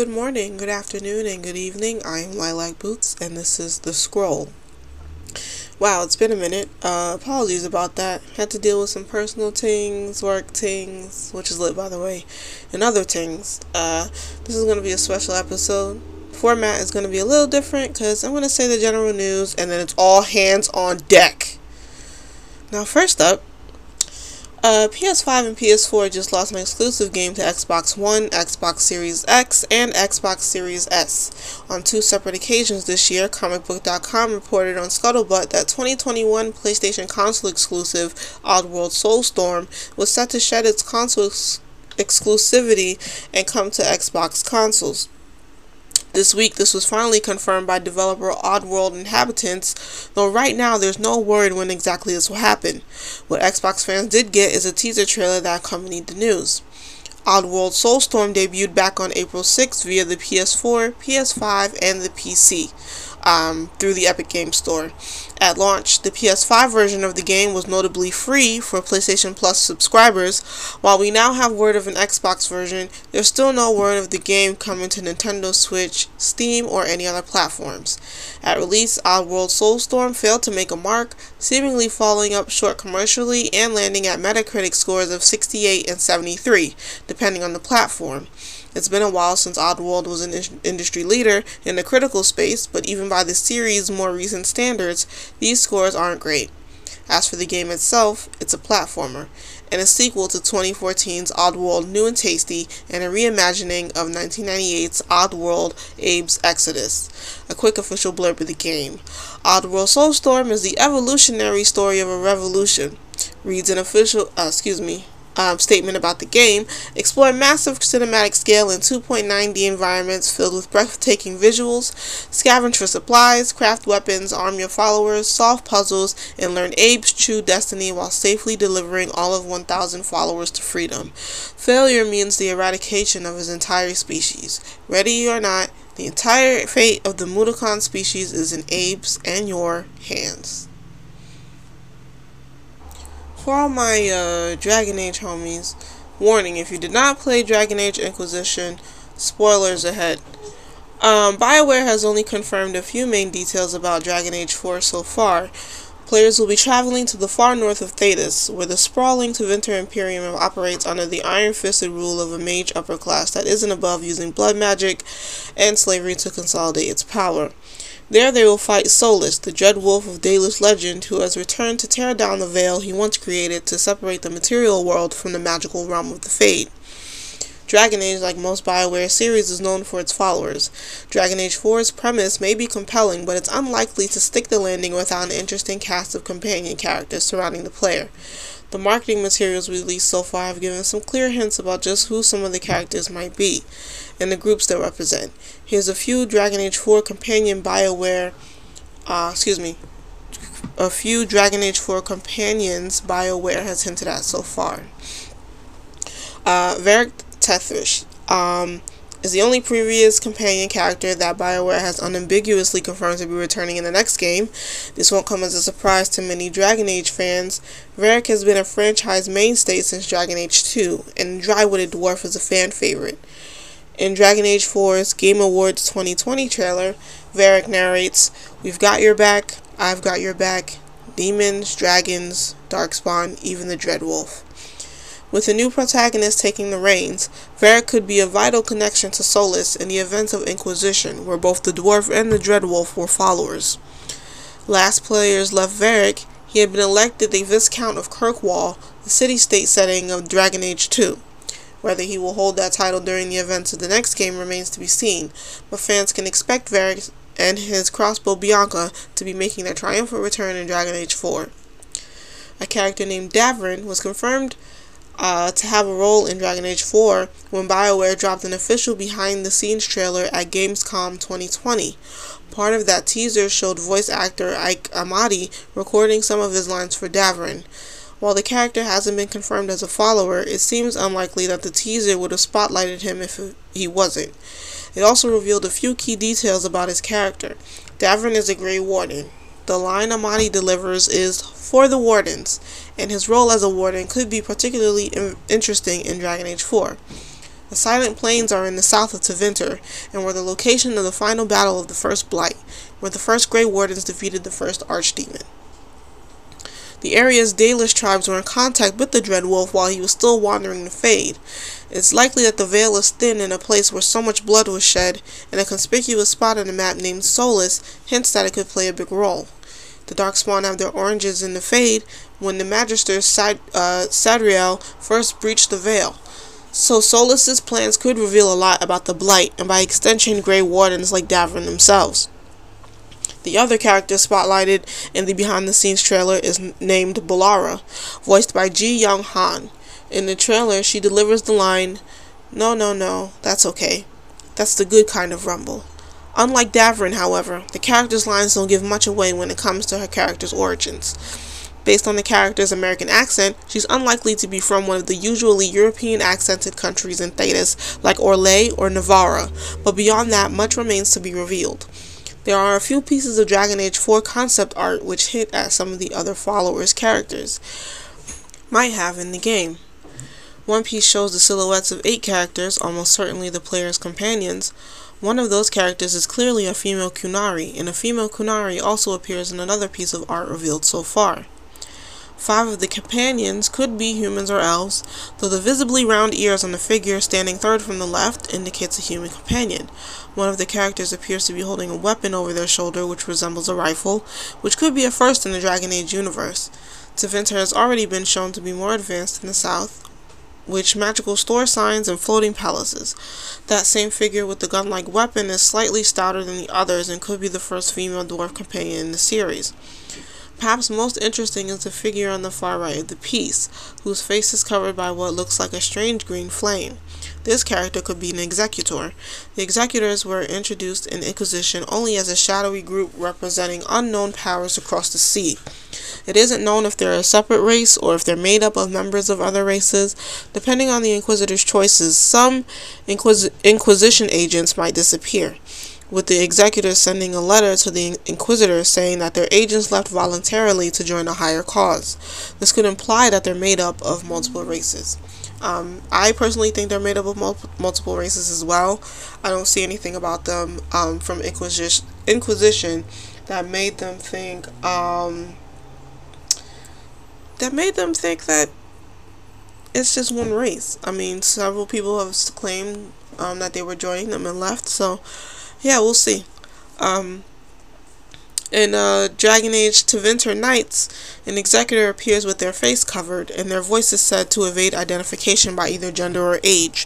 Good morning, good afternoon, and good evening. I am Lilac Boots, and this is The Scroll. Wow, it's been a minute. Uh, apologies about that. Had to deal with some personal things, work things, which is lit by the way, and other things. Uh, this is going to be a special episode. Format is going to be a little different because I'm going to say the general news and then it's all hands on deck. Now, first up, uh, PS5 and PS4 just lost an exclusive game to Xbox One, Xbox Series X, and Xbox Series S. On two separate occasions this year, ComicBook.com reported on Scuttlebutt that 2021 PlayStation console exclusive Oddworld Soulstorm was set to shed its console ex- exclusivity and come to Xbox consoles. This week, this was finally confirmed by developer Oddworld Inhabitants, though right now there's no word when exactly this will happen. What Xbox fans did get is a teaser trailer that accompanied the news. Oddworld Soulstorm debuted back on April 6th via the PS4, PS5, and the PC um, through the Epic Game Store. At launch, the PS5 version of the game was notably free for PlayStation Plus subscribers. While we now have word of an Xbox version, there's still no word of the game coming to Nintendo Switch, Steam, or any other platforms. At release, Oddworld Soulstorm failed to make a mark, seemingly falling up short commercially and landing at Metacritic scores of 68 and 73, depending on the platform. It's been a while since Oddworld was an industry leader in the critical space, but even by the series' more recent standards, these scores aren't great. As for the game itself, it's a platformer, and a sequel to 2014's Oddworld New and Tasty, and a reimagining of 1998's Oddworld Abe's Exodus. A quick official blurb of the game. Oddworld Soulstorm is the evolutionary story of a revolution. Reads an official, uh, excuse me, um, statement about the game, explore massive cinematic scale in 2.9D environments filled with breathtaking visuals, scavenge for supplies, craft weapons, arm your followers, solve puzzles, and learn Abe's true destiny while safely delivering all of 1,000 followers to freedom. Failure means the eradication of his entire species. Ready or not, the entire fate of the Mudokon species is in Abe's and your hands. For all my uh, Dragon Age homies, warning if you did not play Dragon Age Inquisition, spoilers ahead. Um, BioWare has only confirmed a few main details about Dragon Age 4 so far. Players will be traveling to the far north of Thedas, where the sprawling Tevinter Imperium operates under the iron fisted rule of a mage upper class that isn't above using blood magic and slavery to consolidate its power. There they will fight Solas, the dread wolf of Daedalus legend, who has returned to tear down the veil he once created to separate the material world from the magical realm of the Fade. Dragon Age, like most BioWare series, is known for its followers. Dragon Age 4's premise may be compelling, but it's unlikely to stick the landing without an interesting cast of companion characters surrounding the player. The marketing materials released so far have given some clear hints about just who some of the characters might be and the groups they represent. Here's a few Dragon Age 4 companion BioWare, uh, excuse me, a few Dragon Age 4 companions BioWare has hinted at so far. Uh, Varric Tethras. Um, is the only previous companion character that BioWare has unambiguously confirmed to be returning in the next game. This won't come as a surprise to many Dragon Age fans. Varric has been a franchise mainstay since Dragon Age 2, and Dry-Witted Dwarf is a fan favorite. In Dragon Age 4's Game Awards 2020 trailer, Varric narrates, We've got your back, I've got your back, demons, dragons, darkspawn, even the Dreadwolf. With a new protagonist taking the reins, Varric could be a vital connection to Solas in the events of Inquisition, where both the dwarf and the Dreadwolf were followers. Last players left Varric, he had been elected the Viscount of Kirkwall, the city-state setting of Dragon Age 2. Whether he will hold that title during the events of the next game remains to be seen, but fans can expect Varric and his crossbow Bianca to be making their triumphant return in Dragon Age 4. A character named Davrin was confirmed uh, to have a role in Dragon Age 4 when BioWare dropped an official behind the scenes trailer at Gamescom 2020. Part of that teaser showed voice actor Ike Amadi recording some of his lines for Davrin. While the character hasn't been confirmed as a follower, it seems unlikely that the teaser would have spotlighted him if he wasn't. It also revealed a few key details about his character. Davrin is a Grey Warden. The line Amadi delivers is for the Wardens, and his role as a Warden could be particularly interesting in Dragon Age 4. The Silent Plains are in the south of Tevinter and were the location of the final battle of the First Blight, where the first Grey Wardens defeated the first Archdemon. The area's Dalish tribes were in contact with the Dread Wolf while he was still wandering the Fade. It's likely that the veil is thin in a place where so much blood was shed, and a conspicuous spot on the map named Solas hints that it could play a big role. The Darkspawn have their oranges in the Fade when the Magister Sad- uh, Sadriel first breached the veil. So Solas's plans could reveal a lot about the Blight, and by extension, Grey Wardens like Davrin themselves. The other character spotlighted in the behind the scenes trailer is named Bellara, voiced by Ji Young Han. In the trailer, she delivers the line, No, no, no, that's okay. That's the good kind of rumble. Unlike Davrin, however, the character's lines don't give much away when it comes to her character's origins. Based on the character's American accent, she's unlikely to be from one of the usually European accented countries in Thedas, like Orlais or Nevarra, but beyond that, much remains to be revealed. There are a few pieces of Dragon Age 4 concept art which hint at some of the other followers' characters might have in the game. One piece shows the silhouettes of eight characters, almost certainly the player's companions. One of those characters is clearly a female Qunari, and a female Qunari also appears in another piece of art revealed so far. Five of the companions could be humans or elves, though the visibly round ears on the figure standing third from the left indicates a human companion. One of the characters appears to be holding a weapon over their shoulder which resembles a rifle, which could be a first in the Dragon Age universe. Tevinter has already been shown to be more advanced in the south, which magical store signs and floating palaces. That same figure with the gun-like weapon is slightly stouter than the others and could be the first female dwarf companion in the series. Perhaps most interesting is the figure on the far right of the piece, whose face is covered by what looks like a strange green flame. This character could be an executor. The executors were introduced in Inquisition only as a shadowy group representing unknown powers across the sea. It isn't known if they're a separate race or if they're made up of members of other races. Depending on the Inquisitor's choices, some Inquis- Inquisition agents might disappear with the executors sending a letter to the inquisitors saying that their agents left voluntarily to join a higher cause. This could imply that they're made up of multiple races. Um, I personally think they're made up of mul- multiple races as well. I don't see anything about them um, from Inquisition, Inquisition that made them think um, that made them think that it's just one race. I mean, several people have claimed um, that they were joining them and left, so yeah, we'll see. Um, in uh, Dragon Age Tevinter Nights, an executor appears with their face covered and their voice is said to evade identification by either gender or age.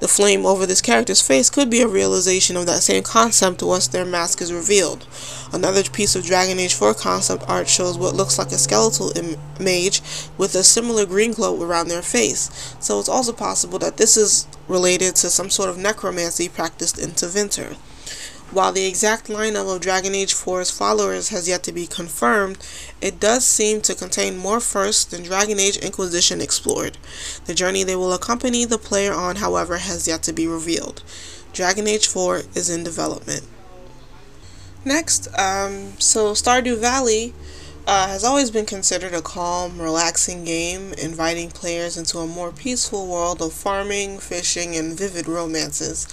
The flame over this character's face could be a realization of that same concept once their mask is revealed. Another piece of Dragon Age 4 concept art shows what looks like a skeletal Im- mage with a similar green glow around their face, so it's also possible that this is related to some sort of necromancy practiced in Tevinter. While the exact lineup of Dragon Age 4's followers has yet to be confirmed, it does seem to contain more firsts than Dragon Age Inquisition explored. The journey they will accompany the player on, however, has yet to be revealed. Dragon Age 4 is in development. Next, um, so Stardew Valley uh, has always been considered a calm, relaxing game, inviting players into a more peaceful world of farming, fishing, and vivid romances.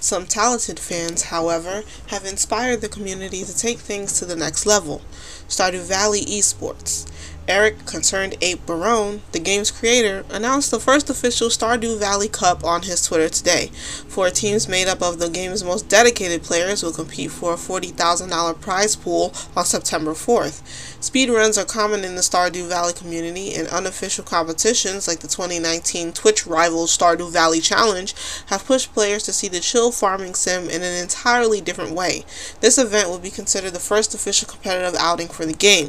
Some talented fans, however, have inspired the community to take things to the next level. Stardew Valley Esports. Eric Concerned Ape Barone, the game's creator, announced the first official Stardew Valley Cup on his Twitter today. Four teams made up of the game's most dedicated players will compete for a $40,000 prize pool on September 4th. Speedruns are common in the Stardew Valley community, and unofficial competitions like the 2019 Twitch rival Stardew Valley Challenge have pushed players to see the chill farming sim in an entirely different way. This event will be considered the first official competitive outing for the game.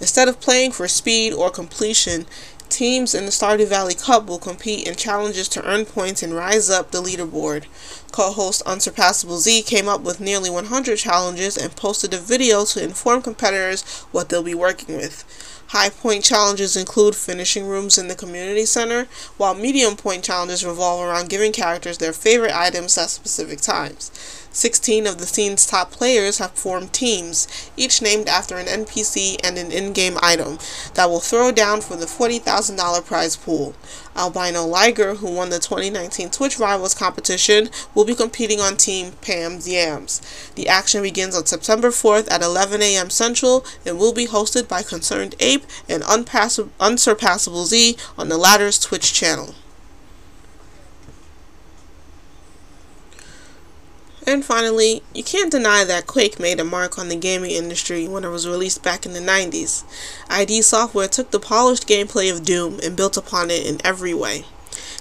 Instead of playing for speed or completion, teams in the Stardew Valley Cup will compete in challenges to earn points and rise up the leaderboard. Co-host Unsurpassable Z came up with nearly 100 challenges and posted a video to inform competitors what they'll be working with. High point challenges include finishing rooms in the community center, while medium point challenges revolve around giving characters their favorite items at specific times. 16 of the scene's top players have formed teams, each named after an NPC and an in game item, that will throw down for the $40,000 prize pool. Albino Liger, who won the 2019 Twitch Rivals competition, will be competing on Team Pam's Yams. The action begins on September 4th at 11 a.m. Central and will be hosted by Concerned Ape and Unpass- Unsurpassable Z on the latter's Twitch channel. And finally, you can't deny that Quake made a mark on the gaming industry when it was released back in the 90s. ID Software took the polished gameplay of Doom and built upon it in every way.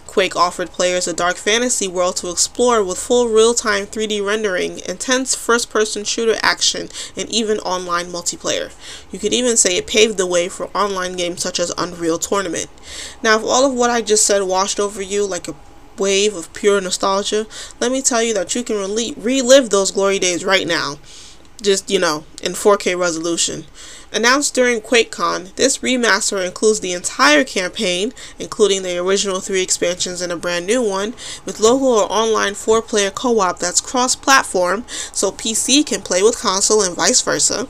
Quake offered players a dark fantasy world to explore with full real-time 3D rendering, intense first-person shooter action, and even online multiplayer. You could even say it paved the way for online games such as Unreal Tournament. Now, if all of what I just said washed over you like a wave of pure nostalgia, let me tell you that you can relive those glory days right now. Just, you know, in 4K resolution. Announced during QuakeCon, this remaster includes the entire campaign, including the original three expansions and a brand new one, with local or online four player co op that's cross platform, so PC can play with console and vice versa.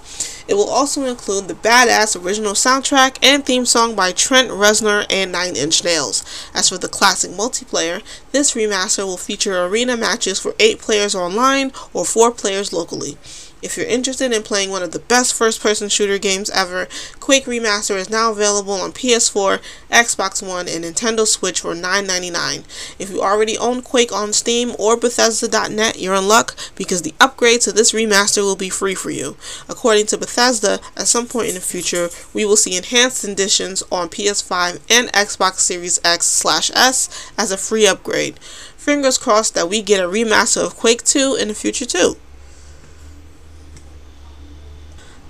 It will also include the badass original soundtrack and theme song by Trent Reznor and Nine Inch Nails. As for the classic multiplayer, this remaster will feature arena matches for 8 players online or 4 players locally. If you're interested in playing one of the best first person shooter games ever, Quake Remaster is now available on PS4, Xbox One, and Nintendo Switch for $9.99. If you already own Quake on Steam or Bethesda.net, you're in luck because the upgrade to this remaster will be free for you. According to Bethesda, at some point in the future, we will see enhanced editions on PS5 and Xbox Series X slash S as a free upgrade. Fingers crossed that we get a remaster of Quake 2 in the future too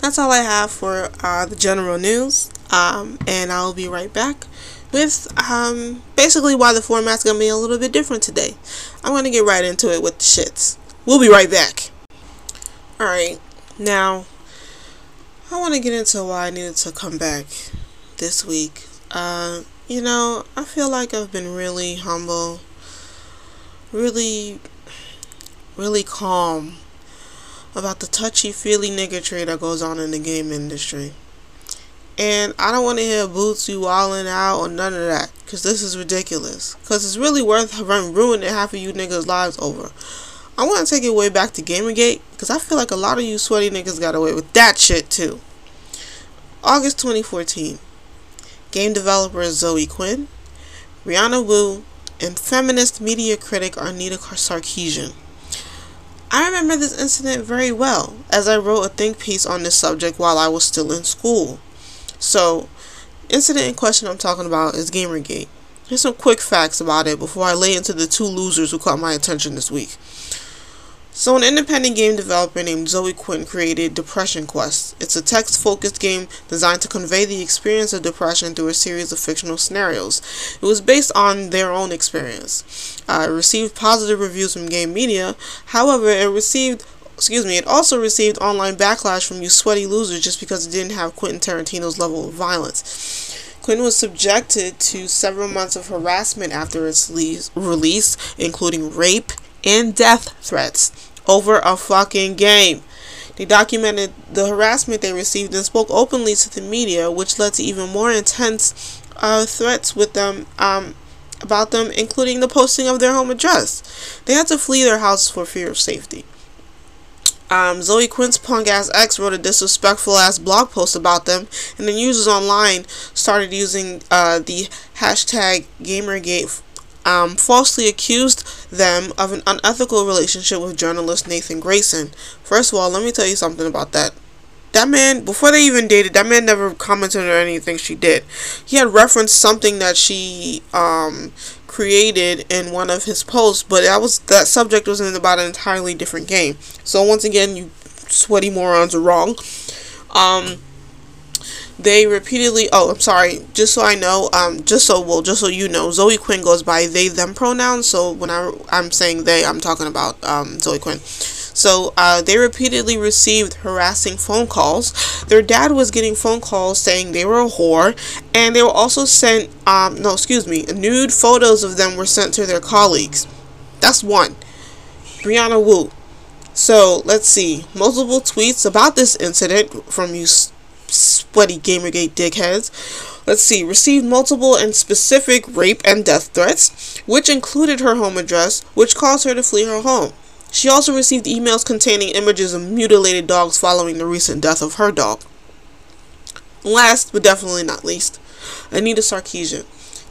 that's all I have for uh, the general news. Um, and I'll be right back with um, basically why the format's going to be a little bit different today. I'm going to get right into it with the shits. We'll be right back. Alright, now I want to get into why I needed to come back this week. Uh, you know, I feel like I've been really humble, really, really calm about the touchy feely nigga trade that goes on in the game industry. And I don't want to hear Boots you wilding out or none of that. Because this is ridiculous. Because it's really worth ruining half of you niggas' lives over. I want to take it way back to Gamergate. Because I feel like a lot of you sweaty niggas got away with that shit too. August 2014. Game developer Zoe Quinn, Brianna Wu, and feminist media critic Anita Sarkeesian I remember this incident very well, as I wrote a think piece on this subject while I was still in school. So, incident in question I'm talking about is Gamergate. Here's some quick facts about it before I lay into the two losers who caught my attention this week. So, an independent game developer named Zoe Quinn created Depression Quest. It's a text focused game designed to convey the experience of depression through a series of fictional scenarios. It was based on their own experience. Uh, it received positive reviews from game media, however, it received excuse me, it also received online backlash from you sweaty losers just because it didn't have Quentin Tarantino's level of violence. Quinn was subjected to several months of harassment after its release, including rape and death threats over a fucking game. They documented the harassment they received and spoke openly to the media, which led to even more intense uh, threats with them um, about them, including the posting of their home address. They had to flee their house for fear of safety. Um, Zoe Quinn's punk ass ex wrote a disrespectful ass blog post about them, and then users online started using uh, the hashtag Gamergate um, falsely accused them of an unethical relationship with journalist Nathan Grayson. First of all, let me tell you something about that. That man, before they even dated, that man never commented on anything she did. He had referenced something that she um, created in one of his posts, but that was that subject was in about an entirely different game. So once again, you sweaty morons are wrong. Um, they repeatedly oh i'm sorry just so i know um just so well just so you know zoe quinn goes by they them pronouns so when I, i'm saying they i'm talking about um zoe quinn So uh, they repeatedly received harassing phone calls. Their dad was getting phone calls saying they were a whore, and they were also sent, um, no, excuse me, nude photos of them were sent to their colleagues. That's one. Brianna Wu. So let's see. Multiple tweets about this incident from you sweaty Gamergate dickheads. Let's see. Received multiple and specific rape and death threats, which included her home address, which caused her to flee her home. She also received emails containing images of mutilated dogs following the recent death of her dog. Last but definitely not least, Anita Sarkeesian,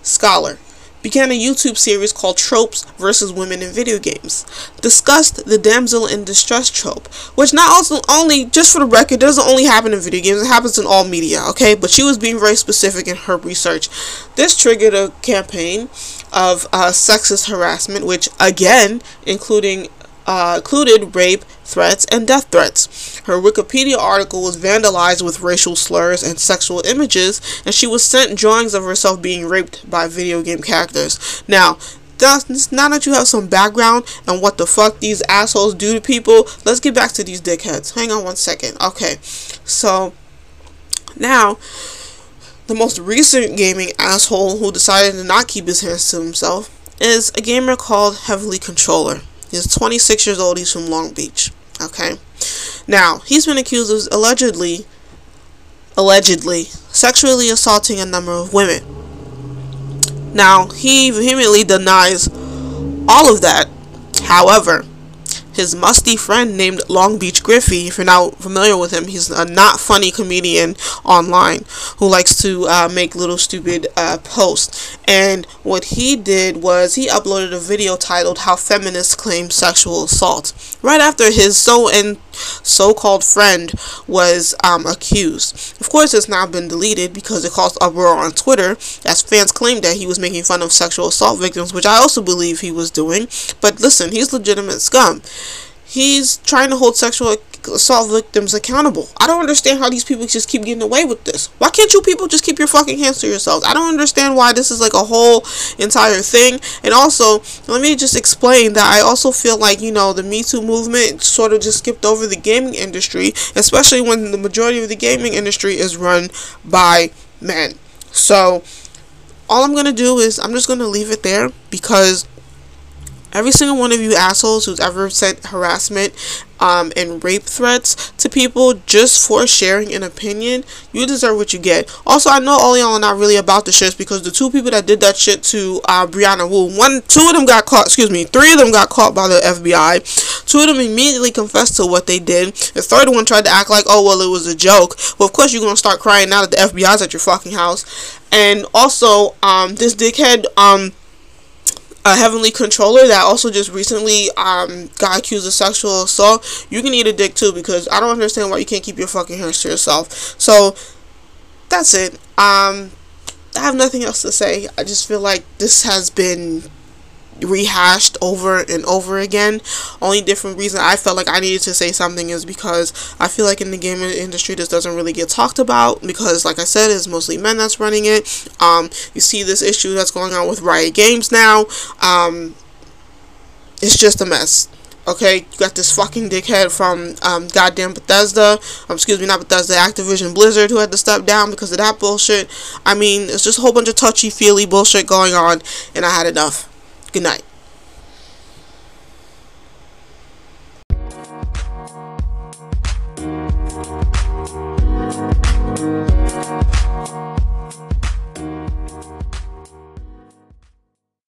scholar, began a YouTube series called Tropes versus Women in Video Games. Discussed the damsel in distress trope, which not also only, just for the record, doesn't only happen in video games, it happens in all media, okay? But she was being very specific in her research. This triggered a campaign of uh, sexist harassment, which again, including uh, included rape, threats, and death threats. Her Wikipedia article was vandalized with racial slurs and sexual images, and she was sent drawings of herself being raped by video game characters. Now, that's, now that you have some background on what the fuck these assholes do to people, let's get back to these dickheads. Hang on one second. Okay, so now the most recent gaming asshole who decided to not keep his hands to himself is a gamer called Heavily Controller. He's 26 years old. He's from Long Beach. Okay. Now, he's been accused of allegedly, allegedly, sexually assaulting a number of women. Now, he vehemently denies all of that. However, his musty friend named Long Beach Griffey. If you're not familiar with him, he's a not funny comedian online who likes to uh, make little stupid uh, posts. And what he did was he uploaded a video titled "How Feminists Claim Sexual Assault." Right after his so and so-called friend was um, accused. Of course, it's now been deleted because it caused uproar on Twitter as fans claimed that he was making fun of sexual assault victims, which I also believe he was doing. But listen, he's legitimate scum he's trying to hold sexual assault victims accountable. I don't understand how these people just keep getting away with this. Why can't you people just keep your fucking hands to yourselves? I don't understand why this is like a whole entire thing. And also, let me just explain that I also feel like, you know, the Me Too movement sort of just skipped over the gaming industry, especially when the majority of the gaming industry is run by men. So, all I'm going to do is I'm just going to leave it there because every single one of you assholes who's ever sent harassment um, and rape threats to people just for sharing an opinion, you deserve what you get. Also, I know all y'all are not really about the shits because the two people that did that shit to uh, Brianna Wu, one, two of them got caught. Excuse me, three of them got caught by the FBI. Two of them immediately confessed to what they did. The third one tried to act like, oh well, it was a joke. Well, of course you're gonna start crying now that the FBI's at your fucking house. And also, um, this dickhead, um a heavenly controller that also just recently um got accused of sexual assault, you can eat a dick too because I don't understand why you can't keep your fucking hands to yourself. So that's it. Um I have nothing else to say. I just feel like this has been rehashed over and over again. Only different reason I felt like I needed to say something is because I feel like in the gaming industry this doesn't really get talked about because like I said it's mostly men that's running it. Um, you see this issue that's going on with Riot Games now. Um, it's just a mess. Okay, you got this fucking dickhead from um, goddamn Bethesda, um, excuse me, not Bethesda, Activision Blizzard, who had to step down because of that bullshit. I mean, it's just a whole bunch of touchy feely bullshit going on, and I had enough. Good night.